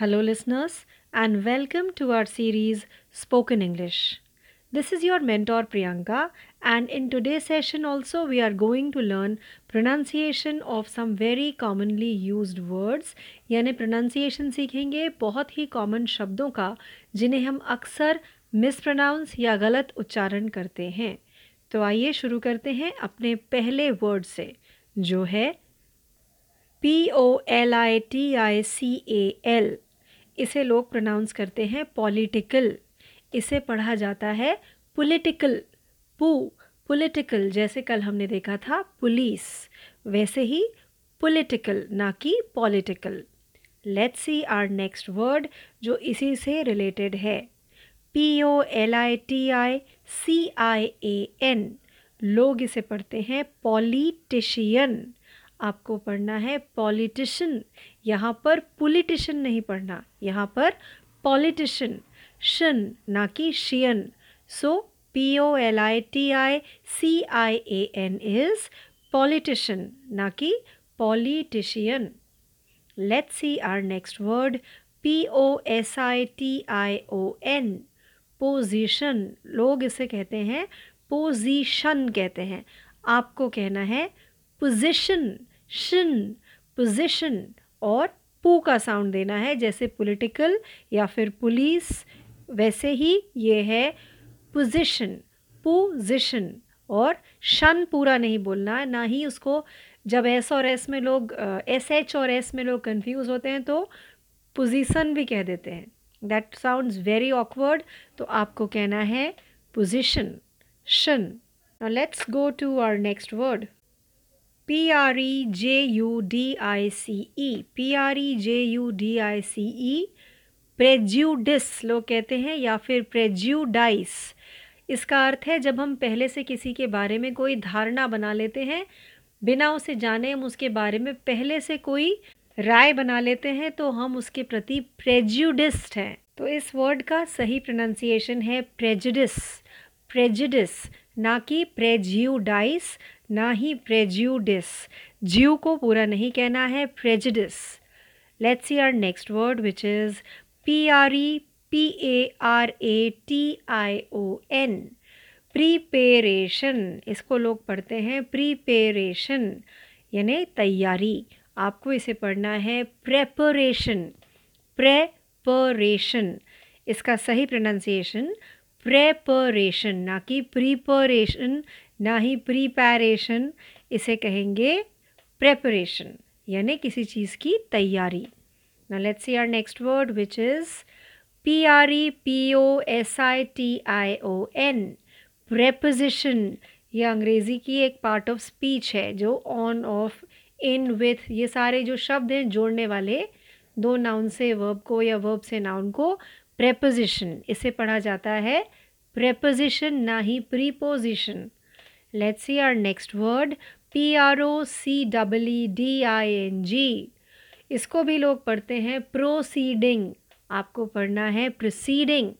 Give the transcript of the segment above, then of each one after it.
Hello, listeners, and welcome to our series Spoken English. This is your mentor Priyanka, and in today's session, also, we are going to learn pronunciation of some very commonly used words. यानी pronunciation सीखेंगे बहुत ही common शब्दों का जिन्हें हम अक्सर mispronounce या गलत उच्चारण करते हैं तो आइए शुरू करते हैं अपने पहले वर्ड से जो है P O L I T I C A L इसे लोग प्रोनाउंस करते हैं पॉलिटिकल इसे पढ़ा जाता है पॉलिटिकल पू पॉलिटिकल जैसे कल हमने देखा था पुलिस वैसे ही पॉलिटिकल ना कि political let's see our next word जो इसी से रिलेटेड है। P O L I T I C I A N लोग इसे पढ़ते हैं पॉलिटिशियन आपको पढ़ना है पॉलिटिशन यहाँ पर पोलिटिशियन नहीं पढ़ना, यहाँ पर पॉलिटिशन शन ना कि Hsien. So P O L I T I C I A N is politician ना कि politician let's see our next word P O S I T I O N position लोग इसे कहते हैं पोजीशन कहते हैं। आपको कहना है पोजिशन शन पोजिशन और पू का साउंड देना है, जैसे पॉलिटिकल या फिर पुलिस वैसे ही ये है पोजिशन पोजिशन और शन पूरा नहीं बोलना है ना ही उसको जब एस और एस में लोग एस एच और एस में लोग कंफ्यूज होते हैं तो पोजीशन भी कह देते हैं। दैट साउंड्स वेरी ऑकवर्ड तो आपको कहना है पोजिशन शन let's go to our next word P R E J U D I C E P R E J U D I C E prejudice लोग कहते हैं या फिर प्रेज्यूडाइस इसका अर्थ है जब हम पहले से किसी के बारे में कोई धारणा बना लेते हैं, बिना उसे जाने हम उसके बारे में पहले से कोई राय बना लेते हैं तो हम उसके प्रति प्रेज्यूडिस्ट हैं। तो इस वर्ड का सही प्रोनाउंसिएशन है प्रेजुडिस प्रेजुडिस ना कि प्रेज्यूडाइस ना ही प्रेज्यूडिस ज्यू को पूरा नहीं कहना है prejudice let's see our next word which is P R E P A R A T I O N preparation इसको लोग पढ़ते हैं प्रीपेरेशन यानी तैयारी. आपको इसे पढ़ना है प्रेपरेशन प्रेपरेशन इसका सही प्रोनाउंसिएशन प्रेपरेशन ना कि प्रीपरेशन ना ही प्रीपैरेशन, इसे कहेंगे प्रेपरेशन, यानी किसी चीज़ की तैयारी। ना let's see our next word which is P R E P O S I T I O N preposition ये अंग्रेज़ी की एक पार्ट ऑफ़ स्पीच है, जो ऑन ऑफ़ इन विथ ये सारे जो शब्द हैं, जोड़ने वाले दो नाउन से वर्ब को या वर्ब से नाउन को प्रेपोजिशन इसे पढ़ा जाता है प्रेपोजिशन ना ही preposition let's see our next word P R O C double D I N G इसको भी लोग पढ़ते हैं प्रोसीडिंग आपको पढ़ना है proceeding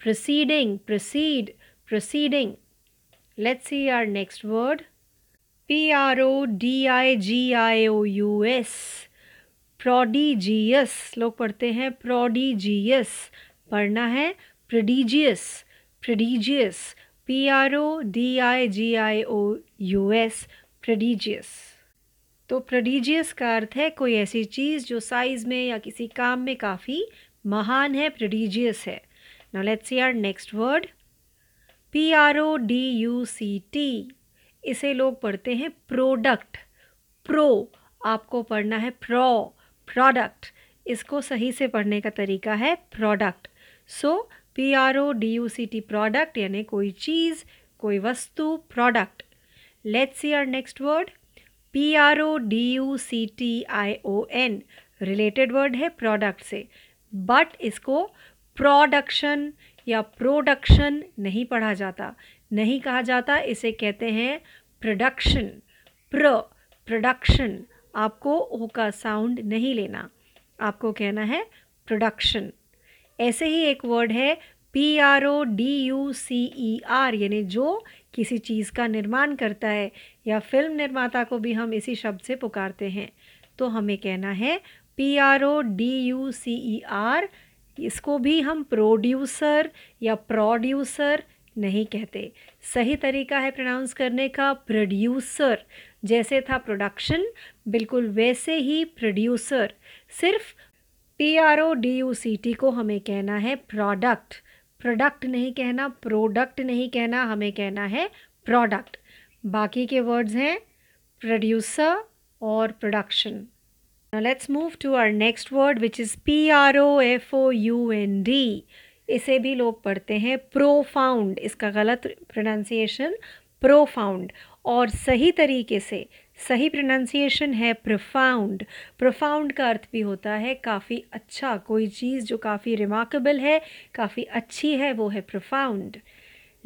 proceeding proceed proceeding let's see our next word P R O D I G I O U S prodigious लोग पढ़ते हैं प्रोडिजियस पढ़ना है prodigious prodigious P R O D I G I O U S prodigious तो prodigious का अर्थ है कोई ऐसी चीज़ जो साइज़ में या किसी काम में काफ़ी महान है प्रोडिजियस है। Now let's see our next word P R O D U C T इसे लोग पढ़ते हैं प्रोडक्ट प्रो आपको पढ़ना है प्रो प्रोडक्ट इसको सही से पढ़ने का तरीका है product so P R O D U C T product यानी कोई चीज़, कोई वस्तु product let's see our next word P R O D U C T I O N related word है प्रोडक्ट से. बट इसको प्रोडक्शन या production नहीं पढ़ा जाता. नहीं कहा जाता, इसे कहते हैं प्रोडक्शन प्र प्रोडक्शन आपको ओ का साउंड नहीं लेना. आपको कहना है प्रोडक्शन ऐसे ही एक वर्ड है P R O D U C E R यानी जो किसी चीज़ का निर्माण करता है, या फ़िल्म निर्माता को भी हम इसी शब्द से पुकारते हैं। तो हमें कहना है P R O D U C E R इसको भी हम प्रोड्यूसर या प्रोड्यूसर नहीं कहते। सही तरीका है प्रोनाउंस करने का प्रोड्यूसर जैसे था प्रोडक्शन बिल्कुल वैसे ही प्रोड्यूसर सिर्फ़ P R O D U C T को हमें कहना है प्रोडक्ट प्रोडक्ट नहीं कहना प्रोडक्ट नहीं कहना, हमें कहना है प्रोडक्ट बाकी के वर्ड्स हैं प्रोड्यूसर और production let's move to our next word which is P R O F O U N D इसे भी लोग पढ़ते हैं प्रोफाउंड इसका गलत प्रोनाउंसिएशन प्रोफाउंड और सही तरीके से, सही प्रोनाउंसिएशन है प्रोफाउंड प्रोफाउंड का अर्थ भी होता है काफ़ी अच्छा कोई चीज़ जो काफ़ी रिमार्केबल है, काफ़ी अच्छी है, वो है profound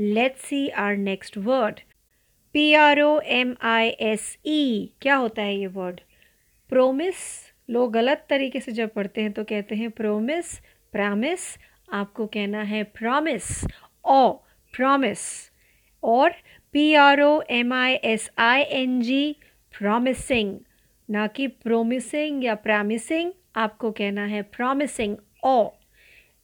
let's see our next word P R O M I S E क्या होता है ये वर्ड प्रोमिस लोग गलत तरीके से जब पढ़ते हैं तो कहते हैं प्रोमिस प्रामिस आपको कहना है प्रॉमिस ओ प्रॉमिस और P R O M I S I N G promising ना कि प्रोमिसिंग या प्रामिसिंग आपको कहना है promising O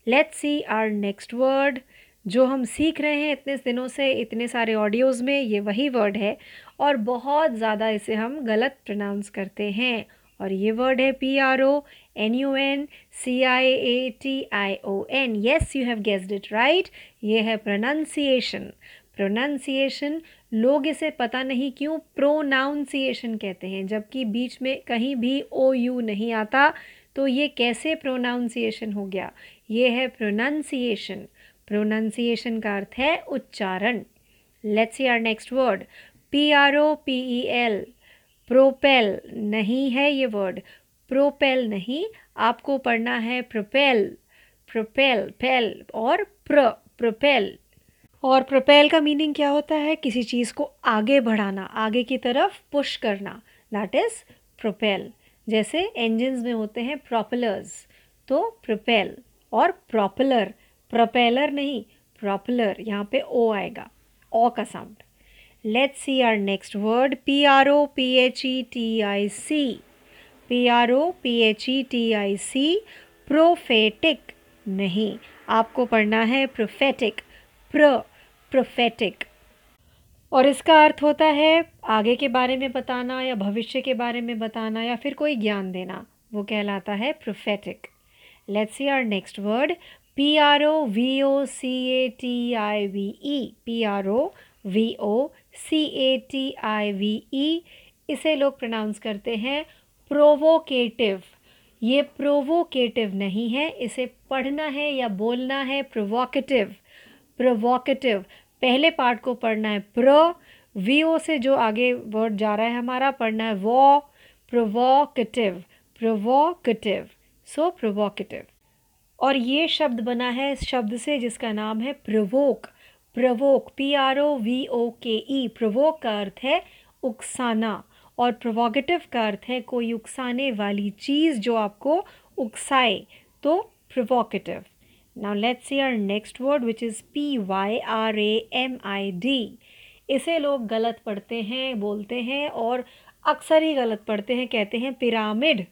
let's see our next word जो हम सीख रहे हैं इतने दिनों से, इतने सारे ऑडियोज़ में, ये वही वर्ड है और बहुत ज़्यादा इसे हम गलत प्रनाउंस करते हैं। और ये वर्ड है P R O N U N C I A T I O N yes you have guessed it right ये है प्रोनाउंसिएशन प्रोनाउंसिएशन लोग इसे पता नहीं क्यों प्रोनाउंसिएशन कहते हैं, जबकि बीच में कहीं भी ओ यू नहीं आता तो ये कैसे प्रोनाउंसिएशन हो गया? ये है प्रोनाउंसिएशन प्रोनाउंसिएशन का अर्थ है उच्चारण। Let's see our next word P R O P E L propel नहीं है ये वर्ड प्रोपेल नहीं, आपको पढ़ना है प्रोपेल प्रोपेल पेल और प्र प्रोपेल और प्रोपेल का मीनिंग क्या होता है? किसी चीज़ को आगे बढ़ाना, आगे की तरफ़ पुश करना दैट इज़ प्रोपेल जैसे इंजन्स में होते हैं प्रोपेलर्स तो प्रोपेल और प्रोपेलर प्रोपेलर नहीं प्रोपेलर यहाँ पे ओ आएगा ओ का sound Let's see our next word P R O P H E T I C P R O P H E T I C prophetic नहीं. आपको पढ़ना है प्रोफेटिक प्र प्रोफेटिक और इसका अर्थ होता है आगे के बारे में बताना या भविष्य के बारे में बताना या फिर कोई ज्ञान देना। वो कहलाता है prophetic let's see our next word P R O V O C A T I V E P R O V O C A T I V E इसे लोग प्रोनाउंस करते हैं प्रोवोकेटिव ये प्रोवोकेटिव नहीं है, इसे पढ़ना है या बोलना है प्रोवोकेटिव प्रोवोकेटिव पहले पार्ट को पढ़ना है प्रो वी ओ से जो आगे वर्ड जा रहा है हमारा, पढ़ना है वो प्रोवोकेटिव प्रोवोकेटिव सो प्रोवोकेटिव और ये शब्द बना है इस शब्द से जिसका नाम है provoke provoke P R O V O K E provoke का अर्थ है उकसाना और प्रोवोगेटिव का अर्थ है कोई उकसाने वाली चीज़ जो आपको उकसाए तो provocative now let's see our next word which is P Y R A M I D इसे लोग गलत पढ़ते हैं, बोलते हैं और अक्सर ही गलत पढ़ते हैं, कहते हैं पिरामिड।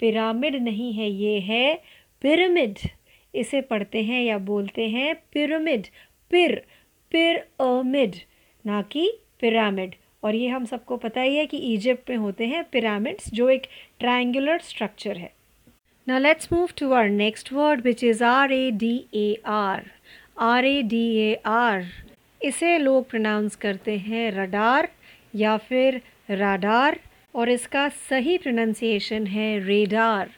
पिरामिड नहीं है, ये है पिरामिड। इसे पढ़ते हैं या बोलते हैं पिरामिड। पिर पिरामिड ना कि पिरामिड। और ये हम सबको पता ही है कि इजिप्ट में होते हैं पिरामिड्स, जो एक ट्रायंगुलर स्ट्रक्चर है। Is R A D A R R A D A R इसे लोग प्रोनाउंस करते हैं रडार या फिर राडार और इसका सही प्रोनाउंसिएशन है रेडार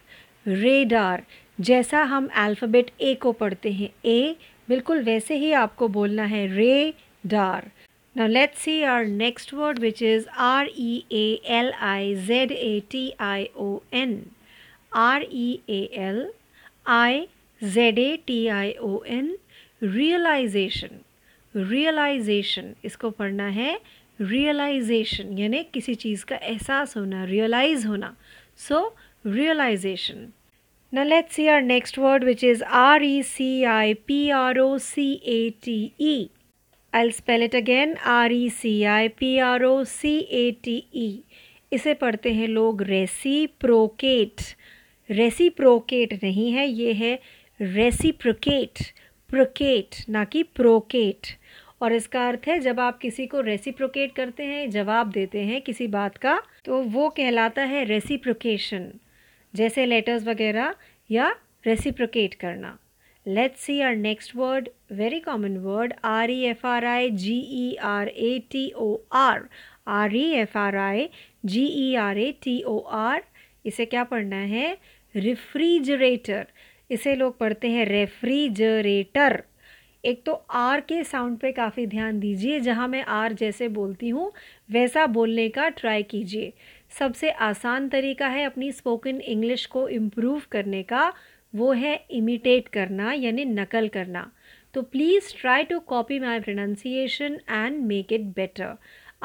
रेडार जैसा हम अल्फ़ाबेट ए को पढ़ते हैं ए बिल्कुल वैसे ही आपको बोलना है radar Now let's see our next word, which is R E A L I Z A T I O N. R E A L I Z A T I O N realization realization इसको पढ़ना है realisation यानी किसी चीज़ का एहसास होना realize होना। So realization न let's see our next word which is R E C I P R O C A T E I spell it again R E C I P R O C A T E इसे पढ़ते हैं लोग रेसी प्रोकेट reciprocate नहीं है, ये है reciprocate प्रोकेट ना कि प्रोकेट और इसका अर्थ है, जब आप किसी को रेसिप्रोकेट करते हैं, जवाब देते हैं किसी बात का तो वो कहलाता है रेसिप्रोकेशन जैसे लेटर्स वगैरह या रेसिप्रोकेट करना. Let's see our next word very common word R E F R I G E R A T O R R E F R I G E R A T O R इसे क्या पढ़ना है? Refrigerator इसे लोग पढ़ते हैं refrigerator एक तो आर के साउंड पे काफ़ी ध्यान दीजिए, जहाँ मैं आर जैसे बोलती हूँ, वैसा बोलने का ट्राई कीजिए। सबसे आसान तरीका है अपनी स्पोकन इंग्लिश को इम्प्रूव करने का, वो है इमिटेट करना, यानी नकल करना। तो please try to copy my pronunciation and make it better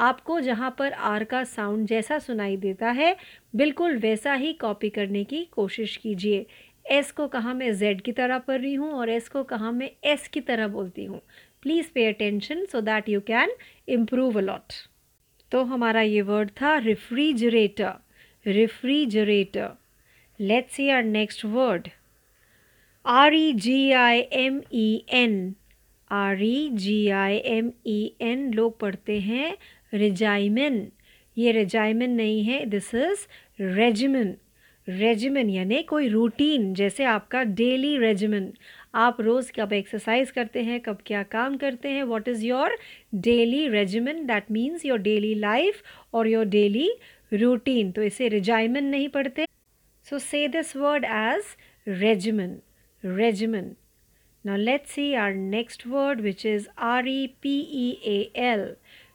आपको जहाँ पर आर का साउंड जैसा सुनाई देता है, बिल्कुल वैसा ही कॉपी करने की कोशिश कीजिए। एस को कहाँ मैं जेड की तरह पढ़ रही हूँ और एस को कहाँ मैं एस की तरह बोलती हूँ। Please pay attention so that you can improve a lot तो हमारा ये वर्ड था refrigerator refrigerator let's see our next word R E G I M E N R E G I M E N लोग पढ़ते हैं रेजाइमेन ये रेजाइमेन नहीं है. दिस इज़ रेजिमेंट रेजिमेन यानी कोई रूटीन जैसे आपका डेली रेजिमेन आप रोज़ कब एक्सरसाइज करते हैं, कब क्या काम करते हैं what is your daily regimen that means your daily life और योर डेली रूटीन तो इसे रिजाइमन नहीं पढ़ते. So say this word as regimen regimen let's see our next word, which is r e p e a l.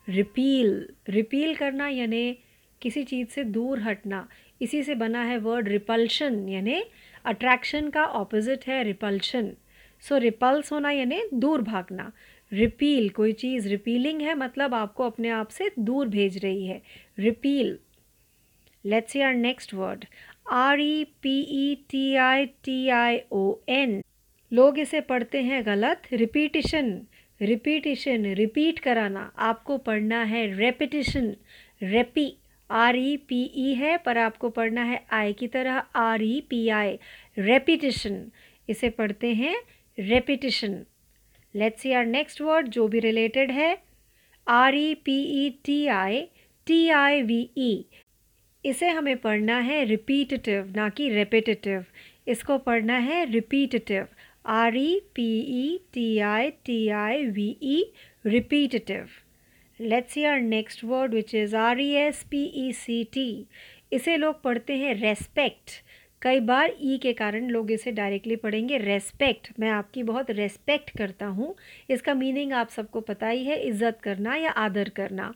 repeal repeal करना यानी किसी चीज़ से दूर हटना। इसी से बना है वर्ड रिपल्शन यानी अट्रैक्शन का ऑपोजिट है रिपल्शन सो रिपल्स होना यानी दूर भागना। रिपील कोई चीज़ रिपीलिंग है मतलब आपको अपने आप से दूर भेज रही है। Repeal let's see our next word R E P E T I T I O N लोग इसे पढ़ते हैं गलत। रिपीटिशन रिपीटिशन रिपीट कराना, आपको पढ़ना है रेपिटिशन रेपी आर ई पी ई है, पर आपको पढ़ना है आई की तरह R E P I repetition इसे पढ़ते हैं repetition let's see our next word जो भी रिलेटेड है R E P E T I T I V E इसे हमें पढ़ना है रिपीटेटिव ना कि रेपिटेटिव इसको पढ़ना है repetitive R E P E T I T I V E repetitive let's see our next word which is R E S P E C T इसे लोग पढ़ते हैं रेस्पेक्ट कई बार ई के कारण लोग इसे डायरेक्टली पढ़ेंगे रेस्पेक्ट मैं आपकी बहुत रेस्पेक्ट करता हूँ। इसका मीनिंग आप सबको पता ही है, इज़्ज़त करना या आदर करना।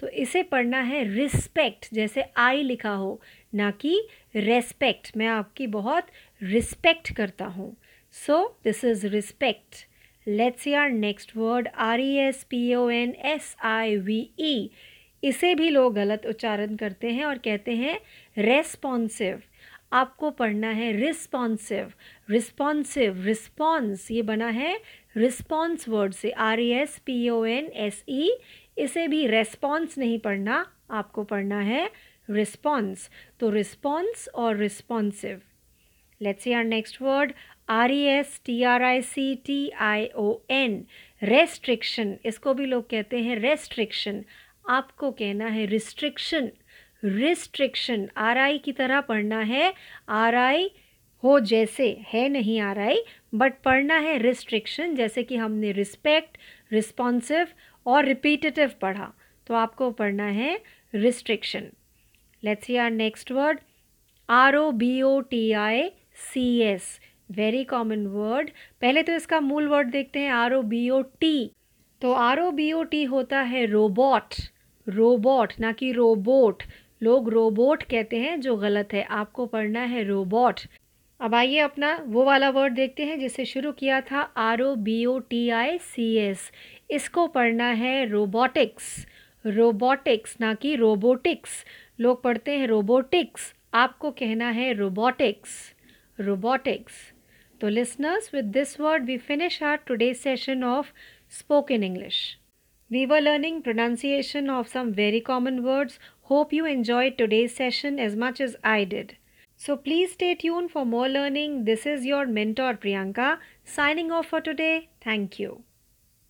तो इसे पढ़ना है रिस्पेक्ट जैसे आई लिखा हो, ना कि रेस्पेक्ट मैं आपकी बहुत रिस्पेक्ट करता हूँ। So this is respect let's see our next word R E S P O N S I V E इसे भी लोग गलत उच्चारण करते हैं और कहते हैं रेस्पॉन्सिव आपको पढ़ना है रिस्पॉन्सिव रिस्पॉन्सिव रिस्पॉन्स ये बना है रिस्पॉन्स वर्ड से. R E S P O N S E इसे भी रेस्पॉन्स नहीं पढ़ना. आपको पढ़ना है रिस्पॉन्स तो रिस्पॉन्स और responsive let's see our next word R E S T R I C T I O N restriction इसको भी लोग कहते हैं रेस्ट्रिक्शन आपको कहना है रिस्ट्रिक्शन रिस्ट्रिक्शन आर आई की तरह पढ़ना है। आर आई हो जैसे, है नहीं आर आई बट पढ़ना है रिस्ट्रिक्शन जैसे कि हमने रिस्पेक्ट रिस्पॉन्सिव और रिपीटेटिव पढ़ा। तो आपको पढ़ना है restriction let's see our next word R O B O T I C S very common word पहले तो इसका मूल वर्ड देखते हैं R O B O T तो R O B O T होता है रोबोट रोबोट ना कि रोबोट लोग रोबोट कहते हैं जो गलत है, आपको पढ़ना है रोबोट अब आइए अपना वो वाला वर्ड देखते हैं जिसे शुरू किया था R O B O T I C S इसको पढ़ना है रोबोटिक्स रोबोटिक्स ना कि रोबोटिक्स लोग पढ़ते हैं रोबोटिक्स आपको कहना है robotics robotics So, listeners, with this word, we finish our today's session of spoken English. We were learning pronunciation of some very common words. Hope you enjoyed today's session as much as I did. So please stay tuned for more learning. This is your mentor Priyanka signing off for today. Thank you.